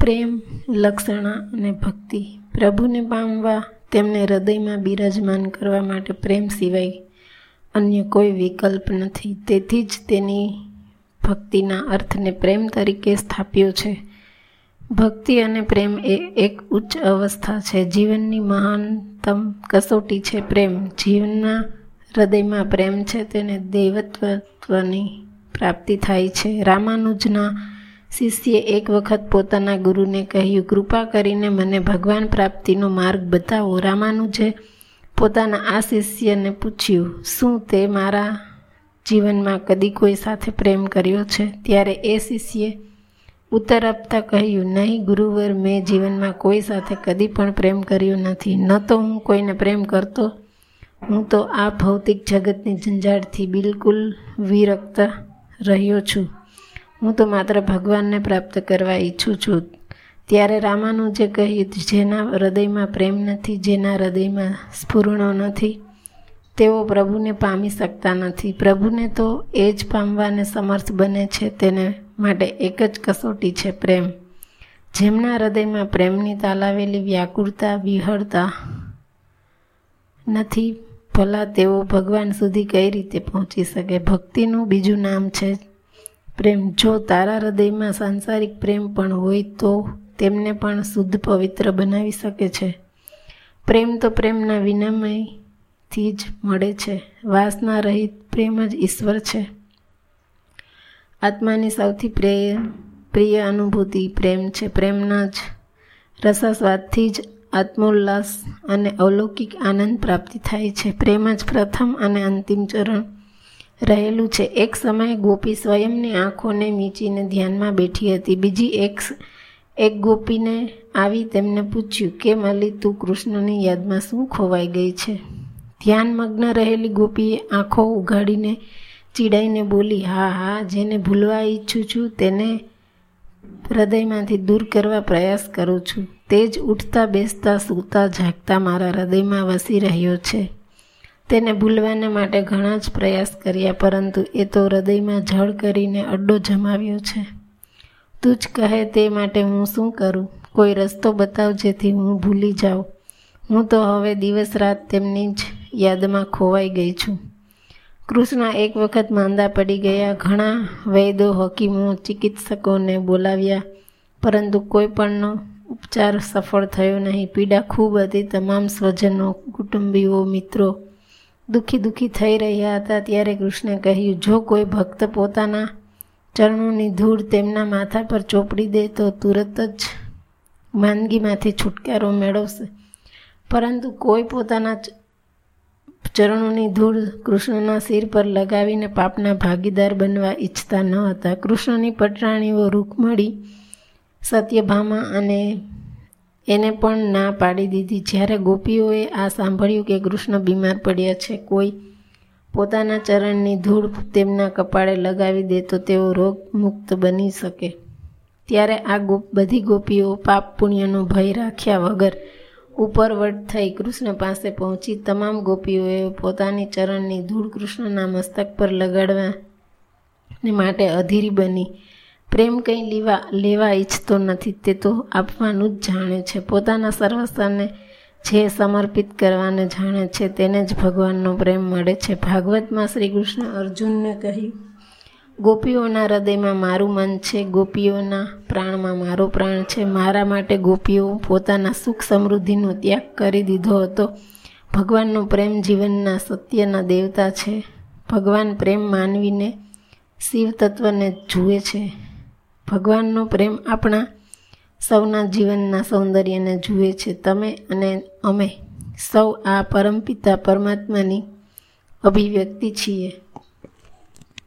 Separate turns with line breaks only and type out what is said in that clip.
પ્રેમ, લક્ષણા અને ભક્તિ પ્રભુને પામવા, તેમને હૃદયમાં બિરાજમાન કરવા માટે પ્રેમ સિવાય અન્ય કોઈ વિકલ્પ નથી. તેથી જ તેની ભક્તિના અર્થને પ્રેમ તરીકે સ્થાપ્યો છે. ભક્તિ અને પ્રેમ એ એક ઉચ્ચ અવસ્થા છે. જીવનની મહાનતમ કસોટી છે પ્રેમ. જીવનના હૃદયમાં પ્રેમ છે, તેને દૈવત્વની પ્રાપ્તિ થાય છે. રામાનુજના શિષ્યે એક વખત પોતાના ગુરુને કહ્યું, કૃપા કરીને મને ભગવાન પ્રાપ્તિનો માર્ગ બતાવો. રામાનુજે પોતાના આ શિષ્યને પૂછ્યું, શું તે મારા જીવનમાં કદી કોઈ સાથે પ્રેમ કર્યો છે? ત્યારે એ શિષ્યે ઉત્તર આપતા કહ્યું, નહીં ગુરુવર, મેં જીવનમાં કોઈ સાથે કદી પણ પ્રેમ કર્યો નથી. ન તો હું કોઈને પ્રેમ કરતો, હું તો આ ભૌતિક જગતની ઝંઝાળથી બિલકુલ વિરક્ત રહ્યો છું. હું તો માત્ર ભગવાનને પ્રાપ્ત કરવા ઈચ્છું છું. ત્યારે રામાનુજે કહ્યું, જેના હૃદયમાં પ્રેમ નથી, જેના હૃદયમાં સ્ફૂર્ણો નથી, તેઓ પ્રભુને પામી શકતા નથી. પ્રભુને તો એ જ પામવાને સમર્થ બને છે, તેને માટે એક જ કસોટી છે પ્રેમ. જેમના હૃદયમાં પ્રેમની તાલાવેલી વ્યાકુળતા, વિહળતા નથી, ભલા તેઓ ભગવાન સુધી કઈ રીતે પહોંચી શકે? ભક્તિનું બીજું નામ છે પ્રેમ, જો તારા હૃદયમાં સાંસારિક પ્રેમ પણ હોય તો તેમને પણ શુદ્ધ પવિત્ર બનાવી શકે છે. પ્રેમ તો પ્રેમના વિનિમયથી જ મળે છે. વાસના રહિત પ્રેમ જ ઈશ્વર છે. આત્માની સૌથી પ્રેમ પ્રિય અનુભૂતિ પ્રેમ છે. પ્રેમના જ રસાસ્વાદથી જ આત્મોલ્લાસ અને અલૌકિક આનંદ પ્રાપ્તિ થાય છે. પ્રેમ જ પ્રથમ અને અંતિમ ચરણ રહેલું છે. એક સમયે ગોપી સ્વયંની આંખોને મીચીને ધ્યાનમાં બેઠી હતી. બીજી એક એક ગોપીને આવી તેમને પૂછ્યું કે મલી તું કૃષ્ણની યાદમાં શું ખોવાઈ ગઈ છે? ધ્યાનમગ્ન રહેલી ગોપીએ આંખો ઉઘાડીને ચીડાઈને બોલી, હા હા, જેને ભૂલવા ઈચ્છું છું તેને હૃદયમાંથી દૂર કરવા પ્રયાસ કરું છું. તે જ ઉઠતા બેસતા સૂતા જાગતા મારા હૃદયમાં વસી રહ્યો છે. તેને ભૂલવાને માટે ઘણા જ પ્રયાસ કર્યા, પરંતુ એ તો હૃદયમાં જળ કરીને અડ્ડો જમાવ્યો છે. તું જ કહે તે માટે હું શું કરું? કોઈ રસ્તો બતાવ જેથી હું ભૂલી જાઉં. હું તો હવે દિવસ રાત તેમની જ યાદમાં ખોવાઈ ગઈ છું. કૃષ્ણ એક વખત માંદા પડી ગયા. ઘણા વૈદો હકીમો, ચિકિત્સકોને બોલાવ્યા, પરંતુ કોઈ પણનો ઉપચાર સફળ થયો નહીં. પીડા ખૂબ હતી. તમામ સ્વજનો, કુટુંબીઓ, મિત્રો દુઃખી દુઃખી થઈ રહ્યા હતા ત્યારે કૃષ્ણે કહ્યું, જો કોઈ ભક્ત પોતાના ચરણોની ધૂળ તેમના માથા પર ચોપડી દે તો તુરત જ માંદગીમાંથી છુટકારો મેળવશે. પરંતુ કોઈ પોતાના ચરણોની ધૂળ કૃષ્ણના શિર પર લગાવીને પાપના ભાગીદાર બનવા ઈચ્છતા ન હતા. કૃષ્ણની પટરાણીઓ રૂકમળી સત્યભામા અને એને પણ ના પાડી દીધી. જ્યારે ગોપીઓએ આ સાંભળ્યું કે કૃષ્ણ બીમાર પડ્યા છે, કોઈ પોતાના ચરણની ધૂળ તેમના કપાળે લગાવી દે તો તેઓ રોગ મુક્ત બની શકે. ત્યારે આ ગોપ, બધી ગોપીઓ પાપ પુણ્યનો ભય રાખ્યા વગર ઉપરવટ થઈ કૃષ્ણ પાસે પહોંચી. તમામ ગોપીઓએ પોતાની ચરણની ધૂળ કૃષ્ણના મસ્તક પર લગાડવા ને માટે અધીરી બની. પ્રેમ કંઈ લેવા લેવા ઈચ્છતો નથી, તે તો આપવાનું જ જાણે છે. પોતાના સર્વસ્વને જે સમર્પિત કરવાને જાણે છે, તેને જ ભગવાનનો પ્રેમ મળે છે. ભાગવતમાં શ્રી કૃષ્ણ અર્જુનને કહ્યું, ગોપીઓના હૃદયમાં મારું મન છે, ગોપીઓના પ્રાણમાં મારો પ્રાણ છે. મારા માટે ગોપીઓ પોતાના સુખ સમૃદ્ધિનો ત્યાગ કરી દીધો હતો. ભગવાનનો પ્રેમ જીવનના સત્યના દેવતા છે. ભગવાન પ્રેમ માનવીને શિવ તત્વને જુએ છે. ભગવાનનો પ્રેમ આપણા સૌના જીવનના સૌંદર્યને જુએ છે. તમે અને અમે સૌ આ પરમપિતા પરમાત્માની અભિવ્યક્તિ છીએ.